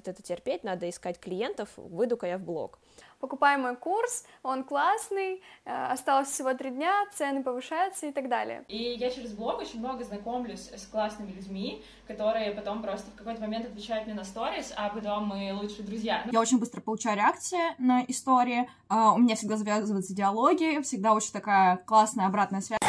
это терпеть, надо искать клиентов, выйду-ка я в блог. Покупай мой курс, он классный, э, осталось всего три дня, цены повышаются и так далее. И я через блог очень много знакомлюсь с классными людьми, которые потом просто в какой-то момент отвечают мне на сторис, а потом мы лучшие друзья. Я очень быстро получаю реакции на истории, а, у меня всегда завязываются диалоги, всегда очень такая классная обратная связь.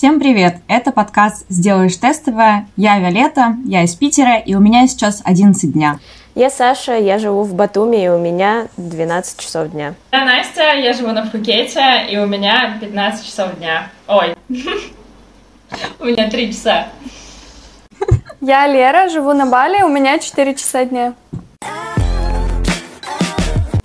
Всем привет! Это подкаст «Сделаешь тестовое». Я Виолетта, я из Питера, и у меня сейчас 11 дня. Я Саша, я живу в Батуми, и у меня 12 часов дня. Я Настя, я живу на Пхукете, и у меня 15 часов дня. Ой, у меня 3 часа. Я Лера, живу на Бали, у меня 4 часа дня.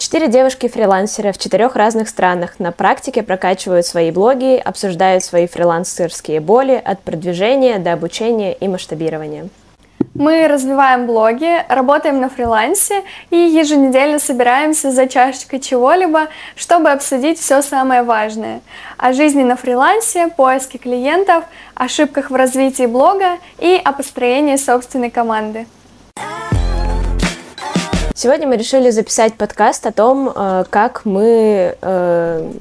Четыре девушки-фрилансеры в четырех разных странах на практике прокачивают свои блоги, обсуждают свои фрилансерские боли от продвижения до обучения и масштабирования. Мы развиваем блоги, работаем на фрилансе и еженедельно собираемся за чашечкой чего-либо, чтобы обсудить все самое важное о жизни на фрилансе, поиске клиентов, ошибках в развитии блога и о построении собственной команды. Сегодня мы решили записать подкаст о том, э, как мы э,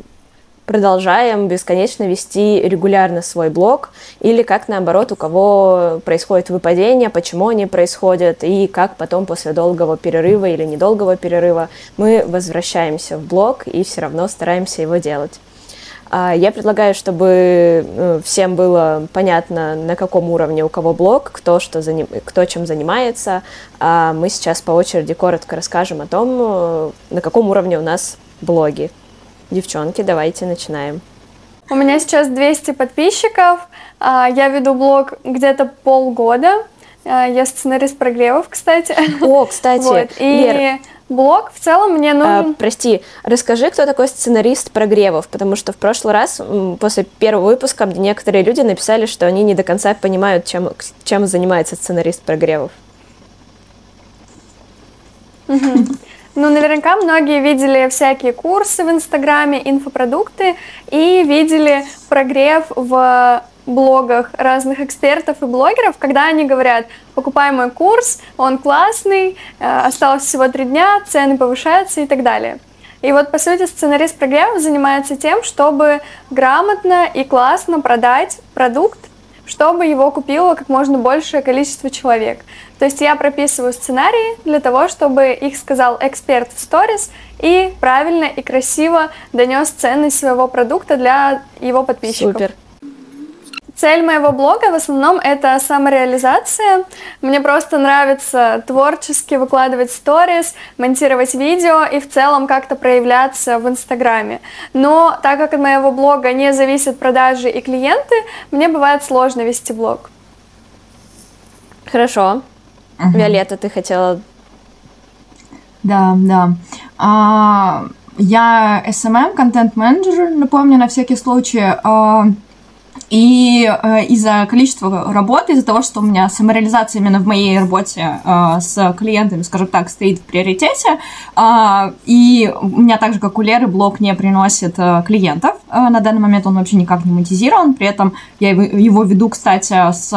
продолжаем бесконечно вести регулярно свой блог, или как наоборот, у кого происходит выпадение, почему они происходят, и как потом после долгого перерыва или недолгого перерыва мы возвращаемся в блог и все равно стараемся его делать. А, я предлагаю, чтобы ну, всем было понятно, на каком уровне у кого блог, кто, что заним... кто чем занимается. А мы сейчас по очереди коротко расскажем о том, на каком уровне у нас блоги. Девчонки, давайте начинаем. У меня сейчас 200 подписчиков. А, я веду блог где-то полгода. Я сценарист прогревов, кстати. О, кстати, вот. И Лер, блог в целом мне нужен... А, прости, расскажи, кто такой сценарист прогревов, потому что в прошлый раз, после первого выпуска, некоторые люди написали, что они не до конца понимают, чем, чем занимается сценарист прогревов. Ну, наверняка многие видели всякие курсы в Инстаграме, инфопродукты и видели прогрев в блогах разных экспертов и блогеров, когда они говорят, покупай мой курс, он классный, э, осталось всего три дня, цены повышаются и так далее. И вот, по сути, сценарист программы занимается тем, чтобы грамотно и классно продать продукт, чтобы его купило как можно большее количество человек. То есть я прописываю сценарии для того, чтобы их сказал эксперт в сторис и правильно и красиво донес ценность своего продукта для его подписчиков. Супер. Цель моего блога в основном это самореализация. Мне просто нравится творчески выкладывать сторис, монтировать видео и в целом как-то проявляться в Инстаграме. Но так как от моего блога не зависят продажи и клиенты, мне бывает сложно вести блог. Хорошо. Угу. Виолетта, ты хотела... Да, да. А, я SMM, контент-менеджер, напомню, на всякий случай. А, и э, из-за количества работы, из-за того, что у меня самореализация именно в моей работе э, с клиентами, скажем так, стоит в приоритете, э, и у меня так же, как у Леры, блог не приносит э, клиентов. Э, на данный момент он вообще никак не монетизирован, при этом я его, его веду, кстати, с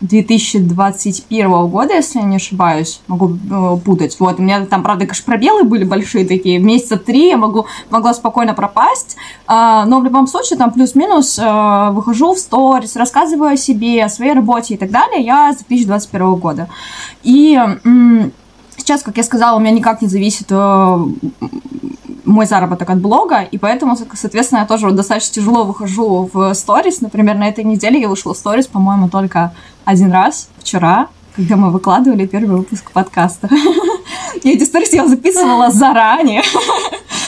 2021 года, если я не ошибаюсь, могу э, путать. Вот, у меня там, правда, конечно, пробелы были большие такие, месяца три я могу, могла спокойно пропасть, э, но в любом случае, там плюс-минус э, выхожу в сторис, рассказываю о себе, о своей работе и так далее, я с 2021 года. И м- сейчас, как я сказала, у меня никак не зависит э, мой заработок от блога, и поэтому, соответственно, я тоже достаточно тяжело выхожу в сторис. Например, на этой неделе я вышла в сторис, по-моему, только один раз вчера, когда мы выкладывали первый выпуск подкаста. Я эти сторис я записывала заранее.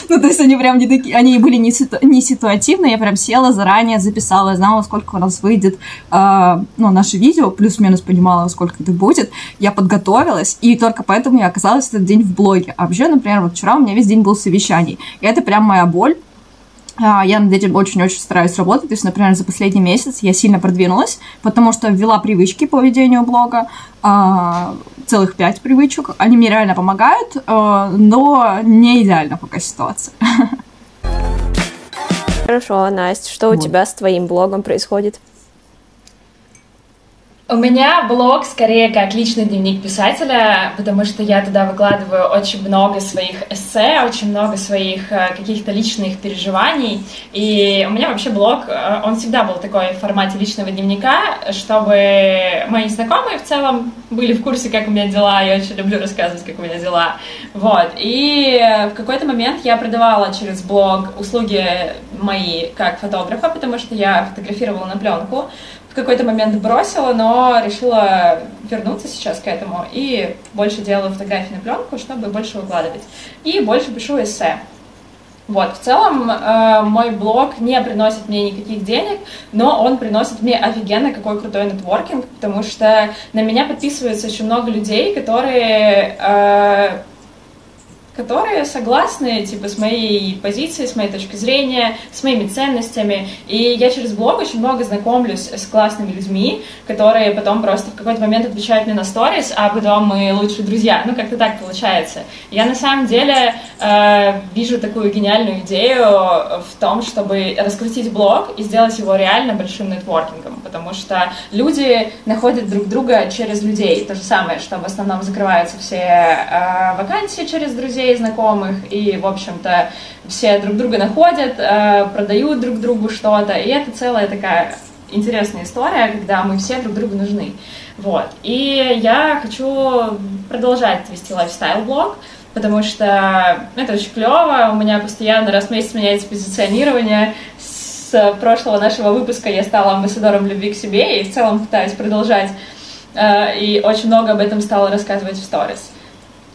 Ну, то есть они прям не такие, они были не, ситу, не ситуативные, я прям села заранее, записала, я знала, сколько у нас выйдет, э, ну, наше видео, плюс-минус понимала, сколько это будет, я подготовилась, и только поэтому я оказалась этот день в блоге. А вообще, например, вот вчера у меня весь день был совещаний, и это прям моя боль, я над этим очень-очень стараюсь работать. То есть, например, за последний месяц я сильно продвинулась, потому что ввела привычки по ведению блога, а, целых пять привычек. Они мне реально помогают, а, но не идеально пока ситуация. Хорошо, Настя, что вот. у тебя с твоим блогом происходит? У меня блог скорее как личный дневник писателя, потому что я туда выкладываю очень много своих эссе, очень много своих э, каких-то личных переживаний. И у меня вообще блог, э, он всегда был такой в формате личного дневника, чтобы мои знакомые в целом были в курсе, как у меня дела. Я очень люблю рассказывать, как у меня дела. Вот. И в какой-то момент я продавала через блог услуги мои как фотографа, потому что я фотографировала на пленку в какой-то момент бросила, но решила вернуться сейчас к этому и больше делаю фотографии на пленку, чтобы больше выкладывать. И больше пишу эссе. Вот, в целом э, мой блог не приносит мне никаких денег, но он приносит мне офигенно какой крутой нетворкинг, потому что на меня подписывается очень много людей, которые э, которые согласны, типа, с моей позицией, с моей точки зрения, с моими ценностями. И я через блог очень много знакомлюсь с классными людьми, которые потом просто в какой-то момент отвечают мне на сторис, а потом мы лучшие друзья. Ну, как-то так получается. Я на самом деле э, вижу такую гениальную идею в том, чтобы раскрутить блог и сделать его реально большим нетворкингом, потому что люди находят друг друга через людей. То же самое, что в основном закрываются все э, вакансии через друзей, друзей, знакомых, и, в общем-то, все друг друга находят, э, продают друг другу что-то, и это целая такая интересная история, когда мы все друг другу нужны. Вот. И я хочу продолжать вести лайфстайл-блог, потому что это очень клево, у меня постоянно раз в месяц меняется позиционирование, с прошлого нашего выпуска я стала амбассадором любви к себе и в целом пытаюсь продолжать э, и очень много об этом стала рассказывать в сторис.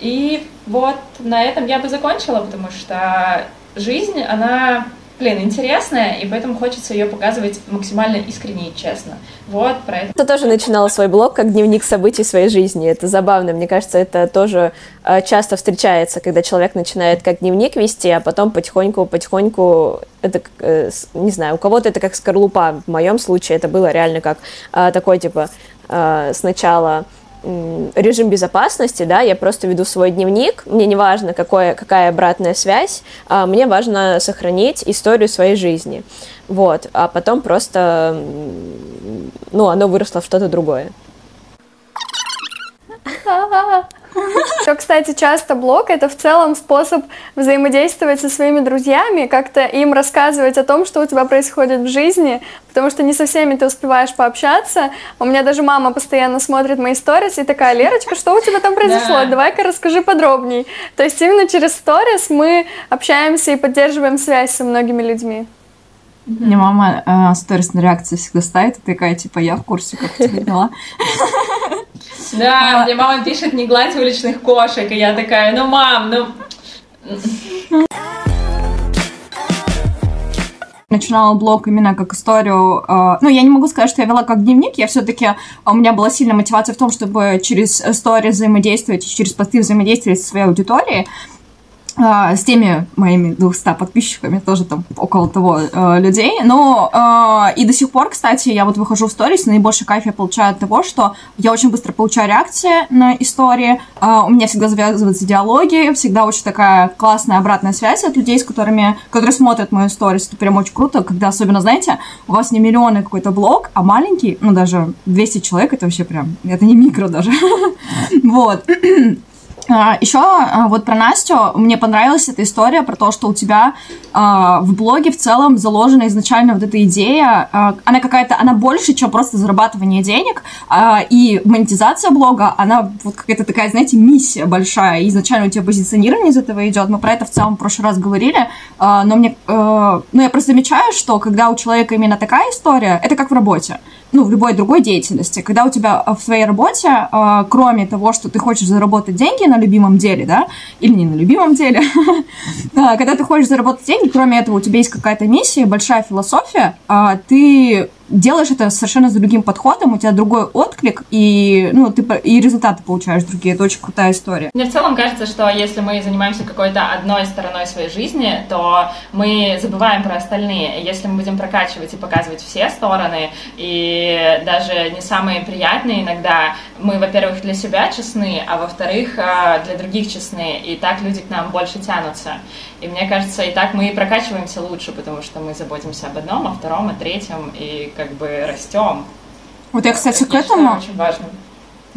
И вот на этом я бы закончила, потому что жизнь, она, блин, интересная, и поэтому хочется ее показывать максимально искренне и честно. Вот про это. Ты тоже начинала свой блог как дневник событий своей жизни. Это забавно. Мне кажется, это тоже э, часто встречается, когда человек начинает как дневник вести, а потом потихоньку-потихоньку это, э, не знаю, у кого-то это как скорлупа. В моем случае это было реально как э, такой, типа, сначала режим безопасности, да, я просто веду свой дневник, мне не важно, какое, какая обратная связь, а мне важно сохранить историю своей жизни, вот, а потом просто, ну, оно выросло в что-то другое. Еще, кстати, часто блог — это в целом способ взаимодействовать со своими друзьями, как-то им рассказывать о том, что у тебя происходит в жизни, потому что не со всеми ты успеваешь пообщаться. У меня даже мама постоянно смотрит мои сторис и такая, Лерочка, что у тебя там произошло? Да. Давай-ка расскажи подробней. То есть именно через сторис мы общаемся и поддерживаем связь со многими людьми. Мне мама э, сторис на реакции всегда ставит, и такая, типа, я в курсе, как у тебя дела. Да, мне мама пишет, не гладь уличных кошек, и я такая, ну, мам, ну... начинала блог именно как историю, э, ну, я не могу сказать, что я вела как дневник, я все-таки, у меня была сильная мотивация в том, чтобы через истории взаимодействовать, через посты взаимодействовать со своей аудиторией, а, с теми моими 200 подписчиками, тоже там около того э, людей. Но э, и до сих пор, кстати, я вот выхожу в сторис, наибольший кайф я получаю от того, что я очень быстро получаю реакции на истории, э, у меня всегда завязываются диалоги, всегда очень такая классная обратная связь от людей, с которыми, которые смотрят мою сторис. Это прям очень круто, когда особенно, знаете, у вас не миллионы какой-то блог, а маленький, ну даже 200 человек, это вообще прям, это не микро даже. Вот. А, Еще а, вот про Настю. Мне понравилась эта история про то, что у тебя э, в блоге в целом заложена изначально вот эта идея, она какая-то, она больше, чем просто зарабатывание денег, и монетизация блога, она вот какая-то такая, знаете, миссия большая, изначально у тебя позиционирование из этого идет, мы про это в целом в прошлый раз говорили, но мне, ну я просто замечаю, что когда у человека именно такая история, это как в работе, ну, в любой другой деятельности, когда у тебя в своей работе, кроме того, что ты хочешь заработать деньги на любимом деле, да, или не на любимом деле, когда ты хочешь заработать деньги, кроме этого у тебя есть какая-то миссия, большая философия, а ты делаешь это совершенно с другим подходом, у тебя другой отклик, и, ну, ты, и результаты получаешь другие. Это очень крутая история. Мне в целом кажется, что если мы занимаемся какой-то одной стороной своей жизни, то мы забываем про остальные. Если мы будем прокачивать и показывать все стороны, и даже не самые приятные иногда, мы, во-первых, для себя честны, а во-вторых, а, для других честны, и так люди к нам больше тянутся. И мне кажется, и так мы и прокачиваемся лучше, потому что мы заботимся об одном, о втором, о третьем, и как бы растем. Вот я, кстати, к этому очень важно.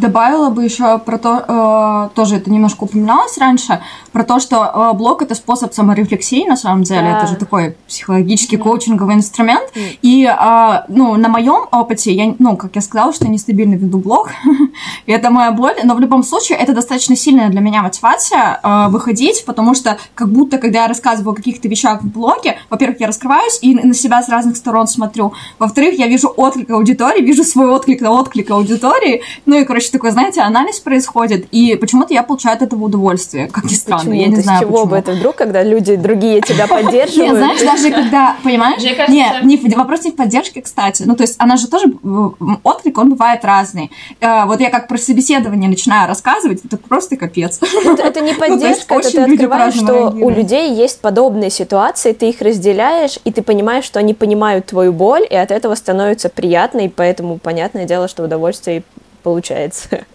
Добавила бы еще про то, э, тоже это немножко упоминалось раньше, про то, что э, блог это способ саморефлексии, на самом деле, Да. это же такой психологический Мгм. коучинговый инструмент. Мгм. И, э, ну, на моем опыте, я, ну, как я сказала, что я нестабильно веду блог, и это моя боль, но в любом случае это достаточно сильная для меня мотивация э, выходить, потому что как будто, когда я рассказываю о каких-то вещах в блоге, во-первых, я раскрываюсь и на себя с разных сторон смотрю, во-вторых, я вижу отклик аудитории, вижу свой отклик на отклик аудитории, ну и, короче, такой, знаете, анализ происходит, и почему-то я получаю от этого удовольствие, как ни странно, Почему? я не Ты с знаю чего почему. бы это вдруг, когда люди другие тебя Нет, поддерживают? знаешь, даже когда, понимаешь? Мне кажется- Не, не в- вопрос не в поддержке, кстати. Ну, то есть она же тоже, м, отклик, он бывает разный. Э, Вот я как про собеседование начинаю рассказывать, это просто капец. Ну, Это, не есть поддержка, это ты открываешь, что у людей есть подобные ситуации, ты их разделяешь, и ты понимаешь, что они понимают твою боль, и от этого становится приятно, и поэтому понятное дело, что удовольствие получается.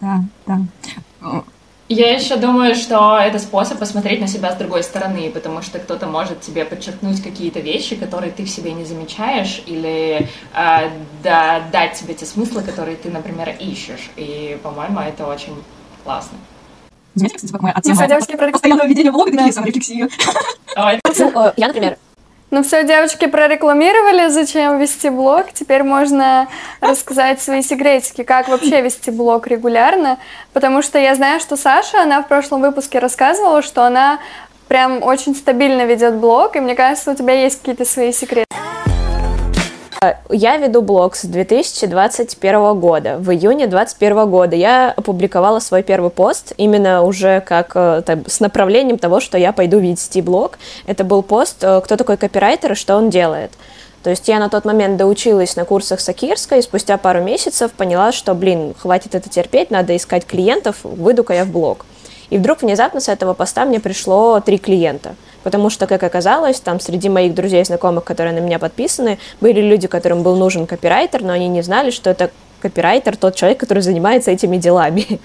Да, да. Я еще думаю, что это способ посмотреть на себя с другой стороны, потому что кто-то может тебе подчеркнуть какие-то вещи, которые ты в себе не замечаешь, или э, да, дать тебе те смыслы, которые ты, например, ищешь. И, по-моему, это очень классно. Заметили, кстати, как моя Ну, тема постоянного ведения блога, такие Да. саморефлексии. Ой, Ну, э, я, например, Ну все, девочки прорекламировали, зачем вести блог. Теперь можно рассказать свои секретики, как вообще вести блог регулярно. Потому что я знаю, что Саша, она в прошлом выпуске рассказывала, что она прям очень стабильно ведет блог, и мне кажется, у тебя есть какие-то свои секреты. Я веду блог с 2021 года. В июне 2021 года я опубликовала свой первый пост, именно уже как э, там, с направлением того, что я пойду вести блог. Это был пост э, «Кто такой копирайтер и что он делает?». То есть я на тот момент доучилась на курсах Сакирской, и спустя пару месяцев поняла, что, блин, хватит это терпеть, надо искать клиентов, выйду-ка я в блог. И вдруг внезапно с этого поста мне пришло три клиента. Потому что, как оказалось, там среди моих друзей и знакомых, которые на меня подписаны, были люди, которым был нужен копирайтер, но они не знали, что это копирайтер тот человек, который занимается этими делами.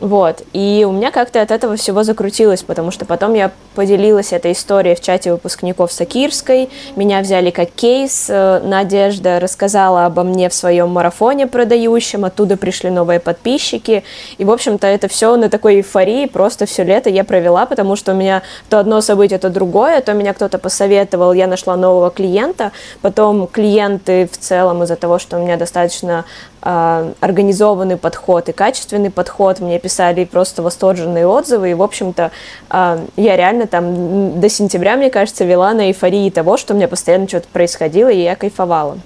Вот, и у меня как-то от этого всего закрутилось, потому что потом я поделилась этой историей в чате выпускников Сакирской, меня взяли как кейс, э, Надежда рассказала обо мне в своем марафоне продающем, оттуда пришли новые подписчики, и, в общем-то, это все на такой эйфории, просто все лето я провела, потому что у меня то одно событие, то другое, то меня кто-то посоветовал, я нашла нового клиента, потом клиенты в целом из-за того, что у меня достаточно организованный подход и качественный подход. Мне писали просто восторженные отзывы. И, в общем-то, а, я реально там до сентября, мне кажется, вела на эйфории того, что у меня постоянно что-то происходило, и я кайфовала.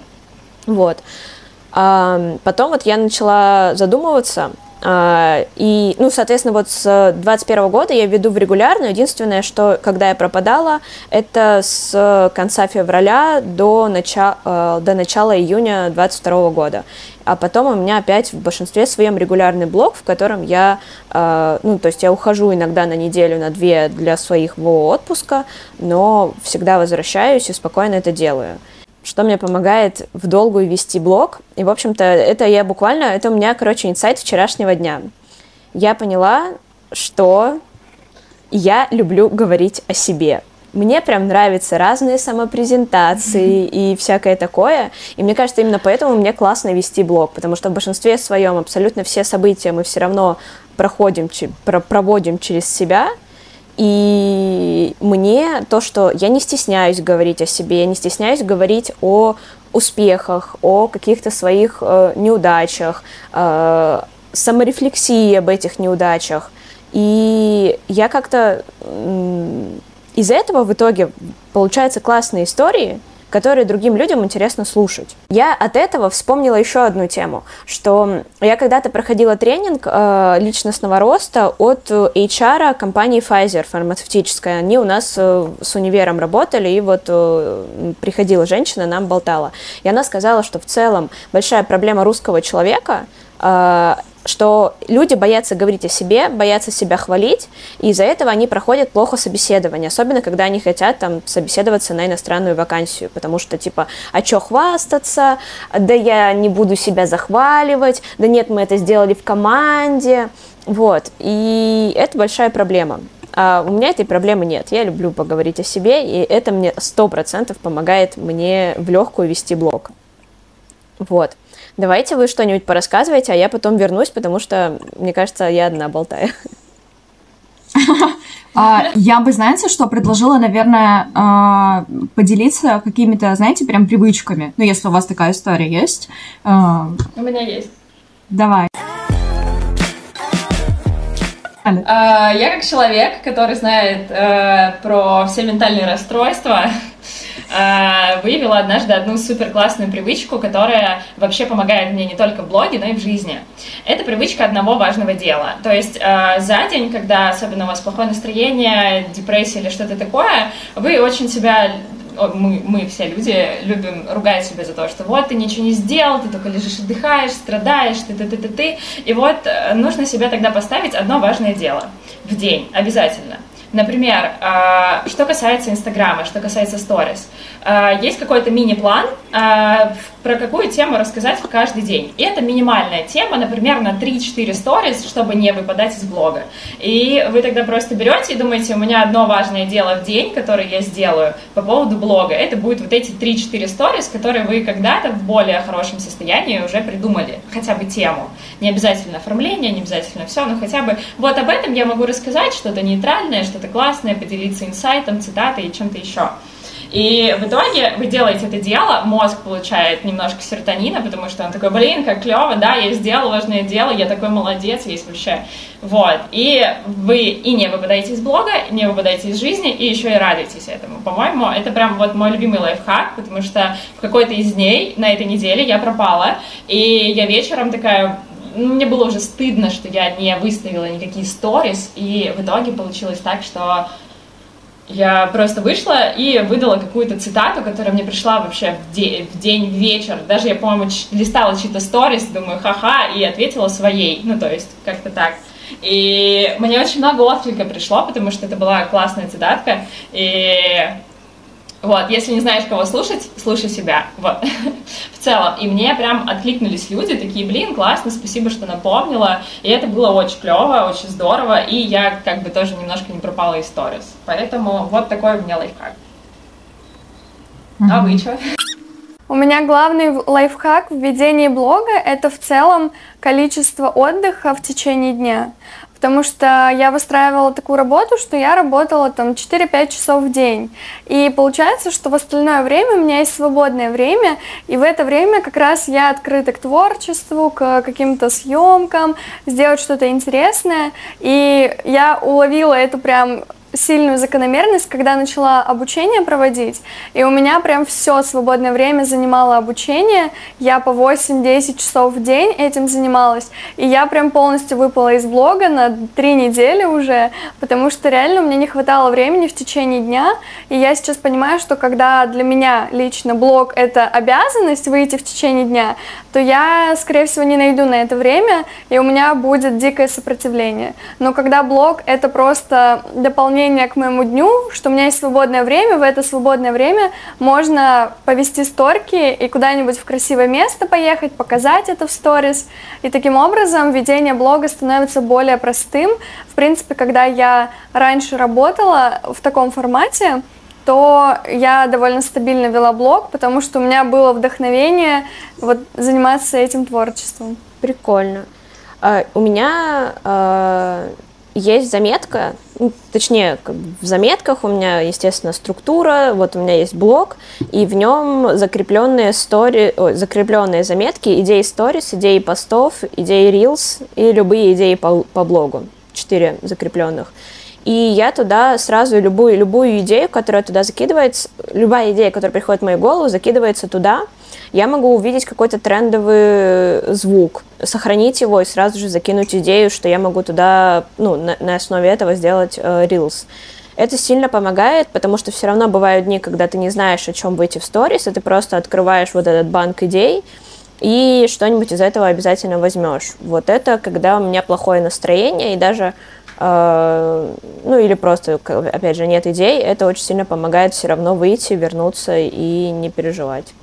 Вот. А, потом вот я начала задумываться, а, и, ну, соответственно, вот с 21 года я веду в регулярную. Единственное, что когда я пропадала, это с конца февраля до, начала, до начала июня 22 года. А потом у меня опять в большинстве своем регулярный блог, в котором я, э, ну, то есть я ухожу иногда на неделю, на две для своего отпуска, но всегда возвращаюсь и спокойно это делаю что мне помогает в долгую вести блог. И, в общем-то, это я буквально, это у меня, короче, инсайт вчерашнего дня. Я поняла, что я люблю говорить о себе. Мне прям нравятся разные самопрезентации и всякое такое. И мне кажется, именно поэтому мне классно вести блог, потому что в большинстве своем абсолютно все события мы все равно проходим, проводим через себя, и мне то, что я не стесняюсь говорить о себе, я не стесняюсь говорить о успехах, о каких-то своих э, неудачах, э, саморефлексии об этих неудачах. И я как-то из-за этого в итоге получаются классные истории, которые другим людям интересно слушать. Я от этого вспомнила еще одну тему, что я когда-то проходила тренинг э, личностного роста от HR компании Pfizer фармацевтической. Они у нас э, с универом работали, и вот э, приходила женщина, нам болтала. И она сказала, что в целом большая проблема русского человека э, что люди боятся говорить о себе, боятся себя хвалить, и из-за этого они проходят плохо собеседование, особенно когда они хотят там собеседоваться на иностранную вакансию, потому что типа, а чё хвастаться, да я не буду себя захваливать, да нет, мы это сделали в команде, вот, и это большая проблема. А у меня этой проблемы нет. Я люблю поговорить о себе, и это мне сто процентов помогает мне в легкую вести блог. Вот. Давайте вы что-нибудь порассказывайте, а я потом вернусь, потому что, мне кажется, я одна болтаю. А, я бы, знаете, что предложила, наверное, а, поделиться какими-то, знаете, прям привычками. Ну, если у вас такая история есть. А, у меня есть. Давай. Я как человек, который знает э, про все ментальные расстройства, выявила однажды одну супер классную привычку, которая вообще помогает мне не только в блоге, но и в жизни. Это привычка одного важного дела. То есть э, за день, когда особенно у вас плохое настроение, депрессия или что-то такое, вы очень себя мы, мы все люди любим ругать себя за то, что вот ты ничего не сделал, ты только лежишь, отдыхаешь, страдаешь, ты, ты, ты, ты, ты. И вот э, нужно себе тогда поставить одно важное дело в день, обязательно. Например, э, что касается Инстаграма, что касается сторис, э, есть какой-то мини-план, про какую тему рассказать в каждый день. И это минимальная тема, например, на 3-4 сторис, чтобы не выпадать из блога. И вы тогда просто берете и думаете, у меня одно важное дело в день, которое я сделаю по поводу блога. Это будет вот эти 3-4 сторис, которые вы когда-то в более хорошем состоянии уже придумали. Хотя бы тему. Не обязательно оформление, не обязательно все, но хотя бы вот об этом я могу рассказать, что-то нейтральное, что-то классное, поделиться инсайтом, цитатой и чем-то еще. И в итоге вы делаете это дело, мозг получает немножко серотонина, потому что он такой, блин, как клево, да, я сделал важное дело, я такой молодец, есть вообще. Вот. И вы и не выпадаете из блога, не выпадаете из жизни, и еще и радуетесь этому. По-моему, это прям вот мой любимый лайфхак, потому что в какой-то из дней на этой неделе я пропала, и я вечером такая, мне было уже стыдно, что я не выставила никакие сторис, и в итоге получилось так, что я просто вышла и выдала какую-то цитату, которая мне пришла вообще в, де- в день, в вечер. Даже я, по-моему, листала чьи-то сторис, думаю, ха-ха, и ответила своей. Ну, то есть, как-то так. И мне очень много отклика пришло, потому что это была классная цитатка. И вот, если не знаешь, кого слушать, слушай себя. Вот. В целом. И мне прям откликнулись люди, такие, блин, классно, спасибо, что напомнила. И это было очень клево, очень здорово. И я как бы тоже немножко не пропала из сторис. Поэтому вот такой у меня лайфхак. Mm-hmm. А вы что? У меня главный лайфхак в ведении блога – это в целом количество отдыха в течение дня потому что я выстраивала такую работу, что я работала там 4-5 часов в день. И получается, что в остальное время у меня есть свободное время, и в это время как раз я открыта к творчеству, к каким-то съемкам, сделать что-то интересное. И я уловила эту прям сильную закономерность, когда начала обучение проводить, и у меня прям все свободное время занимало обучение, я по 8-10 часов в день этим занималась, и я прям полностью выпала из блога на три недели уже, потому что реально мне не хватало времени в течение дня, и я сейчас понимаю, что когда для меня лично блог это обязанность выйти в течение дня, то я, скорее всего, не найду на это время, и у меня будет дикое сопротивление. Но когда блог это просто дополнение дополнение к моему дню, что у меня есть свободное время, в это свободное время можно повести сторки и куда-нибудь в красивое место поехать, показать это в сторис. И таким образом ведение блога становится более простым. В принципе, когда я раньше работала в таком формате, то я довольно стабильно вела блог, потому что у меня было вдохновение вот заниматься этим творчеством. Прикольно. Uh, у меня uh, есть заметка, ну, точнее, в заметках у меня, естественно, структура, вот у меня есть блог, и в нем закрепленные, стори, ой, закрепленные заметки, идеи сторис, идеи постов, идеи reels и любые идеи по, по блогу, четыре закрепленных. И я туда сразу любую, любую идею, которая туда закидывается, любая идея, которая приходит в мою голову, закидывается туда, я могу увидеть какой-то трендовый звук, сохранить его и сразу же закинуть идею, что я могу туда, ну, на, на основе этого сделать э, Reels. Это сильно помогает, потому что все равно бывают дни, когда ты не знаешь, о чем выйти в сторис, и ты просто открываешь вот этот банк идей, и что-нибудь из этого обязательно возьмешь. Вот это, когда у меня плохое настроение, и даже э, ну или просто, опять же, нет идей, это очень сильно помогает все равно выйти, вернуться и не переживать.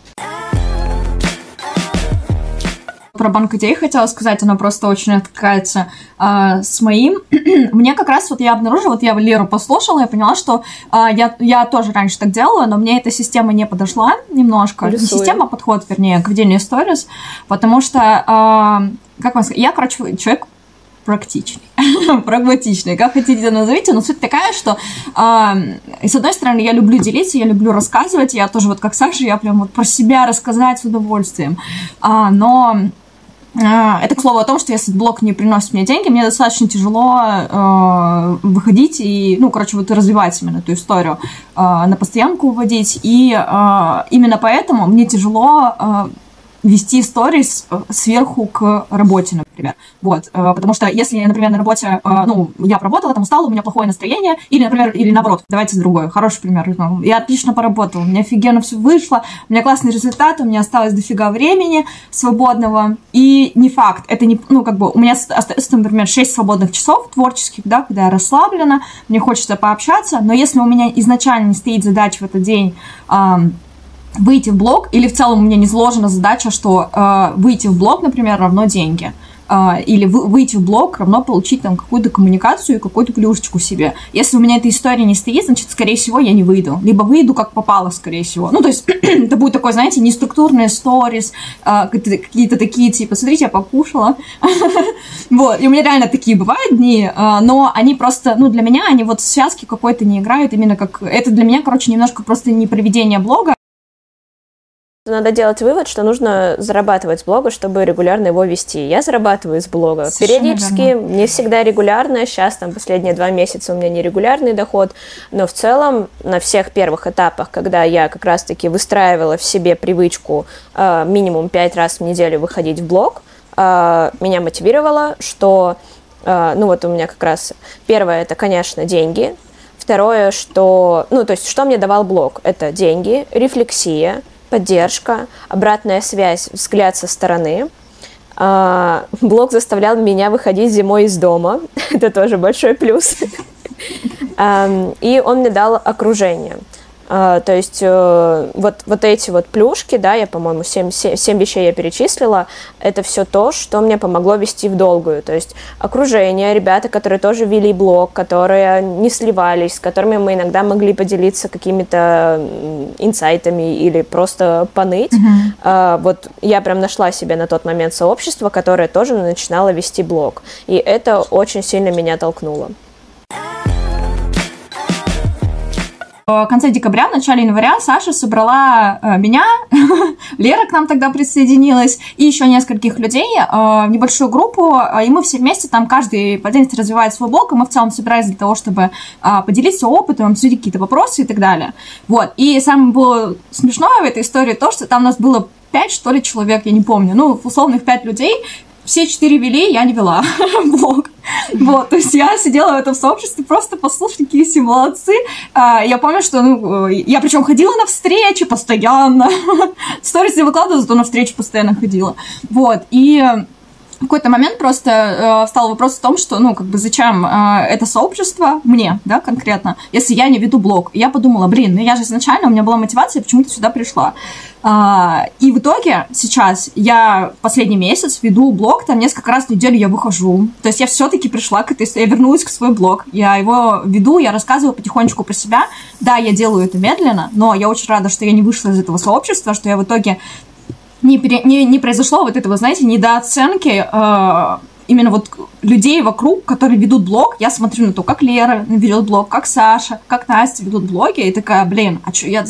Про банк идей хотела сказать, она просто очень откликается э, с моим. мне как раз вот я обнаружила, вот я Леру послушала, я поняла, что э, я, я тоже раньше так делала, но мне эта система не подошла немножко. Не система, а подход, вернее, к ведению сторис, потому что, э, как вам сказать, я, короче, человек практичный, прагматичный, как хотите назовите, но суть такая, что э, с одной стороны я люблю делиться, я люблю рассказывать, я тоже вот как Саша, я прям вот про себя рассказать с удовольствием, а, но а, это к слову о том, что если блог не приносит мне деньги, мне достаточно тяжело э, выходить и, ну, короче, вот развивать именно эту историю, э, на постоянку выводить. И э, именно поэтому мне тяжело э, вести истории э, сверху к работе, например. Вот, э, потому что если, например, на работе, э, ну, я поработала, там устала, у меня плохое настроение, или, например, или наоборот, давайте другой, хороший пример. Я отлично поработала, у меня офигенно все вышло, у меня классный результат, у меня осталось дофига времени свободного, и не факт, это не, ну, как бы, у меня остается, например, 6 свободных часов творческих, да, когда я расслаблена, мне хочется пообщаться, но если у меня изначально не стоит задача в этот день выйти в блог, или в целом у меня не сложена задача, что э, выйти в блог, например, равно деньги. Э, или вы, выйти в блог равно получить там какую-то коммуникацию и какую-то плюшечку себе. Если у меня эта история не стоит, значит, скорее всего, я не выйду. Либо выйду как попало, скорее всего. Ну, то есть, это будет такой, знаете, неструктурные сторис, э, какие-то такие, типа, смотрите, я покушала. Вот, и у меня реально такие бывают дни, э, но они просто, ну, для меня, они вот связки какой-то не играют, именно как... Это для меня, короче, немножко просто не проведение блога, надо делать вывод, что нужно зарабатывать с блога, чтобы регулярно его вести. Я зарабатываю с блога. Совершенно Периодически, верно. не всегда регулярно. Сейчас, там, последние два месяца у меня нерегулярный доход. Но в целом, на всех первых этапах, когда я как раз-таки выстраивала в себе привычку э, минимум пять раз в неделю выходить в блог, э, меня мотивировало, что, э, ну вот у меня как раз первое, это, конечно, деньги. Второе, что, ну, то есть, что мне давал блог? Это деньги, рефлексия, поддержка, обратная связь, взгляд со стороны. А, блог заставлял меня выходить зимой из дома. Это тоже большой плюс. И он мне дал окружение. Uh, то есть uh, вот, вот эти вот плюшки, да, я, по-моему, 7, 7, 7 вещей я перечислила, это все то, что мне помогло вести в долгую. То есть окружение, ребята, которые тоже вели блог, которые не сливались, с которыми мы иногда могли поделиться какими-то инсайтами или просто поныть. Mm-hmm. Вот я прям нашла себе на тот момент сообщество, которое тоже начинало вести блог. И это очень сильно меня толкнуло. Конце декабря, начале января Саша собрала э, меня, Лера к нам тогда присоединилась, и еще нескольких людей э, в небольшую группу, и мы все вместе, там каждый по отдельности развивает свой блог, и мы в целом собирались для того, чтобы э, поделиться опытом, обсудить какие-то вопросы и так далее. Вот, и самое было смешное в этой истории то, что там у нас было пять, что ли, человек, я не помню, ну, условных пять людей, все четыре вели, я не вела блог. Вот, то есть я сидела в этом сообществе, просто послушали, какие все молодцы. А, я помню, что, ну, я причем ходила на встречи постоянно. Сторис не выкладывала, зато на встречи постоянно ходила. Вот, и в какой-то момент просто э, встал вопрос в том, что, ну, как бы, зачем э, это сообщество мне, да, конкретно, если я не веду блог. я подумала, блин, ну я же изначально, у меня была мотивация, почему-то сюда пришла. Uh, и в итоге сейчас я последний месяц веду блог, там несколько раз в неделю я выхожу. То есть я все-таки пришла к этой... Я вернулась к свой блог. Я его веду, я рассказываю потихонечку про себя. Да, я делаю это медленно, но я очень рада, что я не вышла из этого сообщества, что я в итоге не, пере... не, не произошло вот этого, знаете, недооценки э, именно вот людей вокруг, которые ведут блог, я смотрю на то, как Лера ведет блог, как Саша, как Настя ведут блоги, и такая, блин, а что я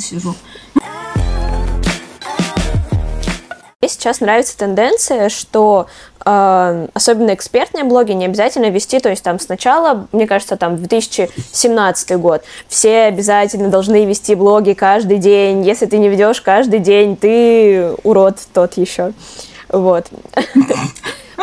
досижу? сейчас нравится тенденция, что э, особенно экспертные блоги не обязательно вести, то есть там сначала, мне кажется, там 2017 год, все обязательно должны вести блоги каждый день, если ты не ведешь каждый день, ты урод тот еще. Вот.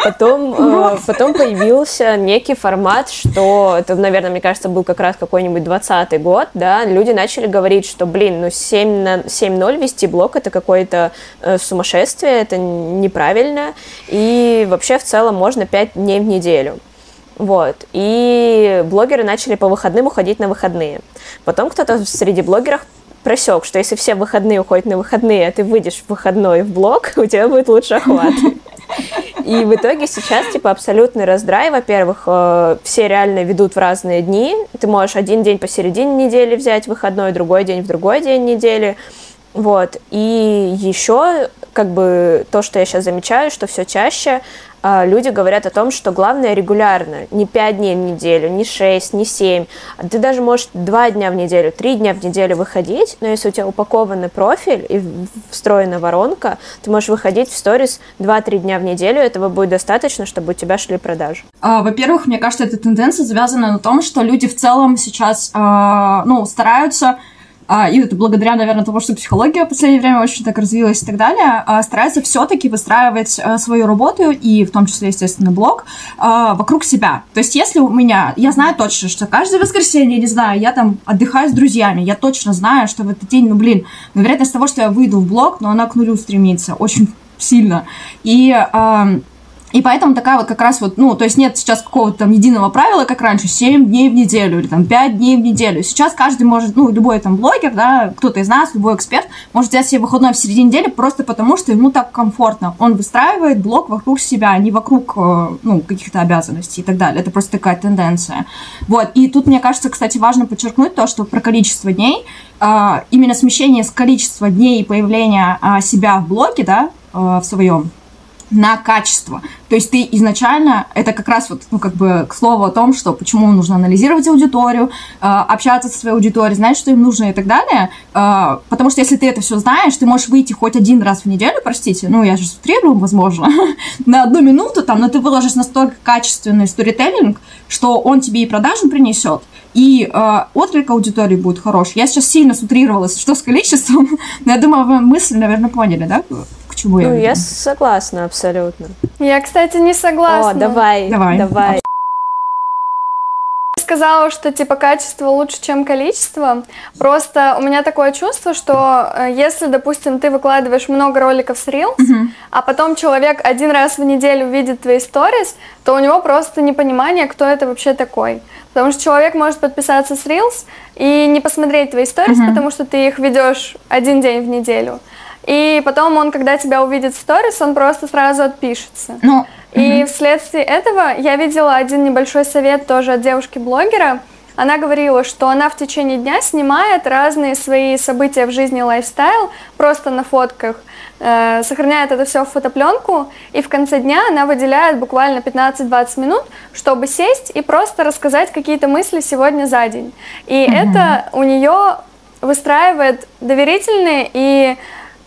Потом, э, потом появился некий формат, что это, наверное, мне кажется, был как раз какой-нибудь 20 год, да, люди начали говорить, что, блин, ну 7 на 7.0 вести блог это какое-то э, сумасшествие, это неправильно, и вообще в целом можно 5 дней в неделю. Вот. И блогеры начали по выходным уходить на выходные. Потом кто-то среди блогеров просек, что если все выходные уходят на выходные, а ты выйдешь в выходной в блог, у тебя будет лучше охват. И в итоге сейчас, типа, абсолютный раздрай. Во-первых, э, все реально ведут в разные дни. Ты можешь один день посередине недели взять выходной, другой день в другой день недели. Вот. И еще, как бы, то, что я сейчас замечаю, что все чаще а, люди говорят о том, что главное регулярно, не 5 дней в неделю, не 6, не 7. Ты даже можешь 2 дня в неделю, 3 дня в неделю выходить, но если у тебя упакованный профиль и встроена воронка, ты можешь выходить в сторис 2-3 дня в неделю, этого будет достаточно, чтобы у тебя шли продажи. А, во-первых, мне кажется, эта тенденция завязана на том, что люди в целом сейчас, а, ну, стараются а, и это благодаря, наверное, тому, что психология в последнее время очень так развилась и так далее, а, старается все-таки выстраивать а, свою работу, и в том числе, естественно, блог, вокруг себя. То есть, если у меня, я знаю точно, что каждое воскресенье, не знаю, я там отдыхаю с друзьями, я точно знаю, что в этот день, ну, блин, ну, вероятность того, что я выйду в блог, но она к нулю стремится очень сильно. И и поэтому такая вот как раз вот, ну, то есть нет сейчас какого-то там единого правила, как раньше, 7 дней в неделю или там 5 дней в неделю. Сейчас каждый может, ну, любой там блогер, да, кто-то из нас, любой эксперт, может взять себе выходной в середине недели просто потому, что ему так комфортно. Он выстраивает блог вокруг себя, а не вокруг, э, ну, каких-то обязанностей и так далее. Это просто такая тенденция. Вот, и тут, мне кажется, кстати, важно подчеркнуть то, что про количество дней, а, именно смещение с количества дней появления а, себя в блоге, да, э, в своем, на качество. То есть ты изначально, это как раз вот, ну, как бы к слову о том, что почему нужно анализировать аудиторию, э, общаться со своей аудиторией, знать, что им нужно и так далее. Э, потому что если ты это все знаешь, ты можешь выйти хоть один раз в неделю, простите, ну, я же утрирую, возможно, на одну минуту там, но ты выложишь настолько качественный сторителлинг, что он тебе и продажу принесет, и э, отклик аудитории будет хороший. Я сейчас сильно сутрировалась, что с количеством, но я думаю, вы мысль, наверное, поняли, да? Чему ну, я я согласна абсолютно. Я, кстати, не согласна. О, давай, давай. давай. сказала, что типа качество лучше, чем количество. Просто у меня такое чувство, что э, если, допустим, ты выкладываешь много роликов с Reels, uh-huh. а потом человек один раз в неделю видит твои сторис, то у него просто непонимание, кто это вообще такой. Потому что человек может подписаться с Reels и не посмотреть твои сторис, uh-huh. потому что ты их ведешь один день в неделю. И потом он, когда тебя увидит в сторис, он просто сразу отпишется. Ну, и угу. вследствие этого я видела один небольшой совет тоже от девушки-блогера. Она говорила, что она в течение дня снимает разные свои события в жизни лайфстайл просто на фотках, э, сохраняет это все в фотопленку, и в конце дня она выделяет буквально 15-20 минут, чтобы сесть и просто рассказать какие-то мысли сегодня за день. И угу. это у нее выстраивает доверительные и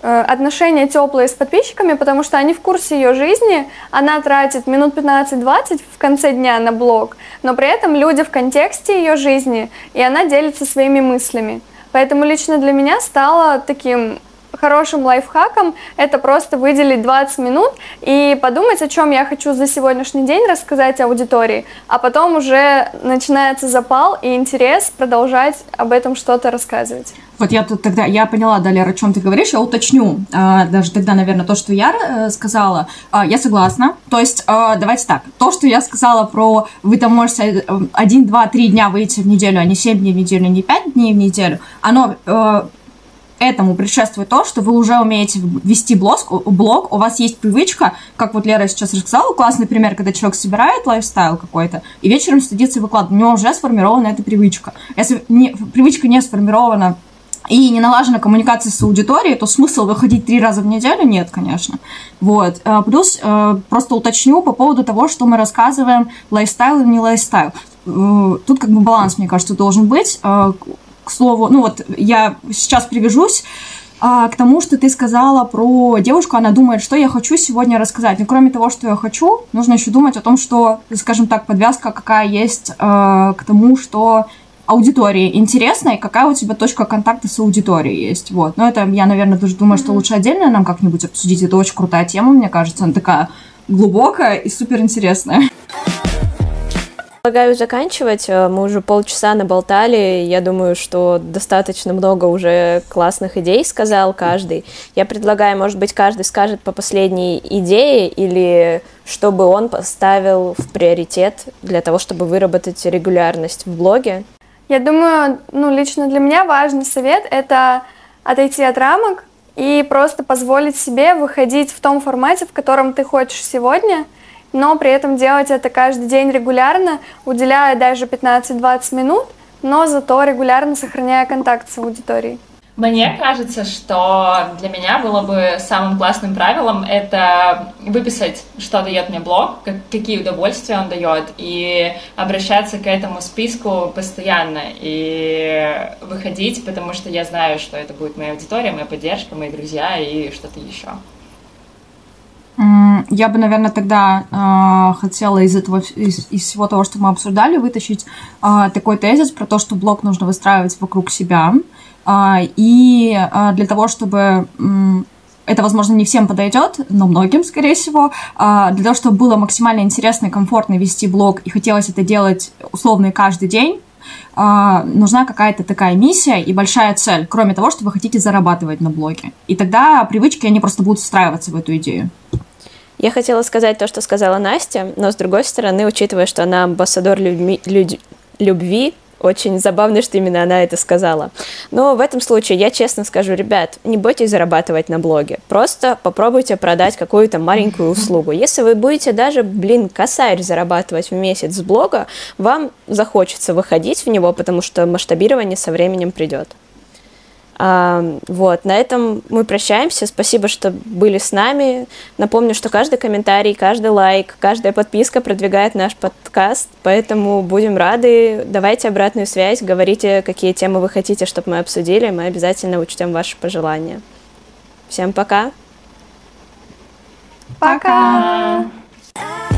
отношения теплые с подписчиками, потому что они в курсе ее жизни, она тратит минут 15-20 в конце дня на блог, но при этом люди в контексте ее жизни, и она делится своими мыслями. Поэтому лично для меня стало таким хорошим лайфхаком это просто выделить 20 минут и подумать, о чем я хочу за сегодняшний день рассказать аудитории, а потом уже начинается запал и интерес продолжать об этом что-то рассказывать. Вот я тут тогда, я поняла, Далер, о чем ты говоришь, я уточню, а, даже тогда, наверное, то, что я э, сказала, а, я согласна, то есть, а, давайте так, то, что я сказала про, вы там можете один, два, три дня выйти в неделю, а не семь дней в неделю, не пять дней в неделю, оно э, этому предшествует то, что вы уже умеете вести блог, блог, у вас есть привычка, как вот Лера сейчас рассказала, классный пример, когда человек собирает лайфстайл какой-то, и вечером садится и выкладывает, у него уже сформирована эта привычка. Если не, привычка не сформирована и не налажена коммуникация с аудиторией, то смысл выходить три раза в неделю нет, конечно. Вот. А, плюс э, просто уточню по поводу того, что мы рассказываем лайфстайл или не лайфстайл. Э, тут как бы баланс, мне кажется, должен быть э, к слову, ну вот я сейчас привяжусь а, к тому, что ты сказала про девушку, она думает, что я хочу сегодня рассказать. Но кроме того, что я хочу, нужно еще думать о том, что, скажем так, подвязка какая есть а, к тому, что аудитории интересна и какая у тебя точка контакта с аудиторией есть. Вот. Но это я, наверное, тоже думаю, что лучше отдельно нам как-нибудь обсудить. Это очень крутая тема, мне кажется. Она такая глубокая и супер интересная. Предлагаю заканчивать. Э, мы уже полчаса наболтали. Я думаю, что достаточно много уже классных идей сказал каждый. Я предлагаю, может быть, каждый скажет по последней идее или чтобы он поставил в приоритет для того, чтобы выработать регулярность в блоге. Я думаю, ну, лично для меня важный совет — это отойти от рамок и просто позволить себе выходить в том формате, в котором ты хочешь сегодня, но при этом делать это каждый день регулярно, уделяя даже 15-20 минут, но зато регулярно сохраняя контакт с аудиторией. Мне кажется, что для меня было бы самым классным правилом это выписать, что дает мне блог, какие удовольствия он дает, и обращаться к этому списку постоянно и выходить, потому что я знаю, что это будет моя аудитория, моя поддержка, мои друзья и что-то еще. Я бы, наверное, тогда э, хотела из этого, из, из всего того, что мы обсуждали, вытащить э, такой тезис про то, что блог нужно выстраивать вокруг себя. Э, и э, для того, чтобы э, это, возможно, не всем подойдет, но многим, скорее всего, для того, чтобы было максимально интересно и комфортно вести блог, и хотелось это делать условно каждый день, нужна какая-то такая миссия и большая цель, кроме того, что вы хотите зарабатывать на блоге. И тогда привычки, они просто будут встраиваться в эту идею. Я хотела сказать то, что сказала Настя, но с другой стороны, учитывая, что она амбассадор людьми, люд, любви, очень забавно, что именно она это сказала. Но в этом случае я честно скажу, ребят, не бойтесь зарабатывать на блоге. Просто попробуйте продать какую-то маленькую услугу. Если вы будете даже, блин, косарь зарабатывать в месяц с блога, вам захочется выходить в него, потому что масштабирование со временем придет. Вот, на этом мы прощаемся. Спасибо, что были с нами. Напомню, что каждый комментарий, каждый лайк, каждая подписка продвигает наш подкаст, поэтому будем рады. Давайте обратную связь, говорите, какие темы вы хотите, чтобы мы обсудили. Мы обязательно учтем ваши пожелания. Всем пока. Пока. пока.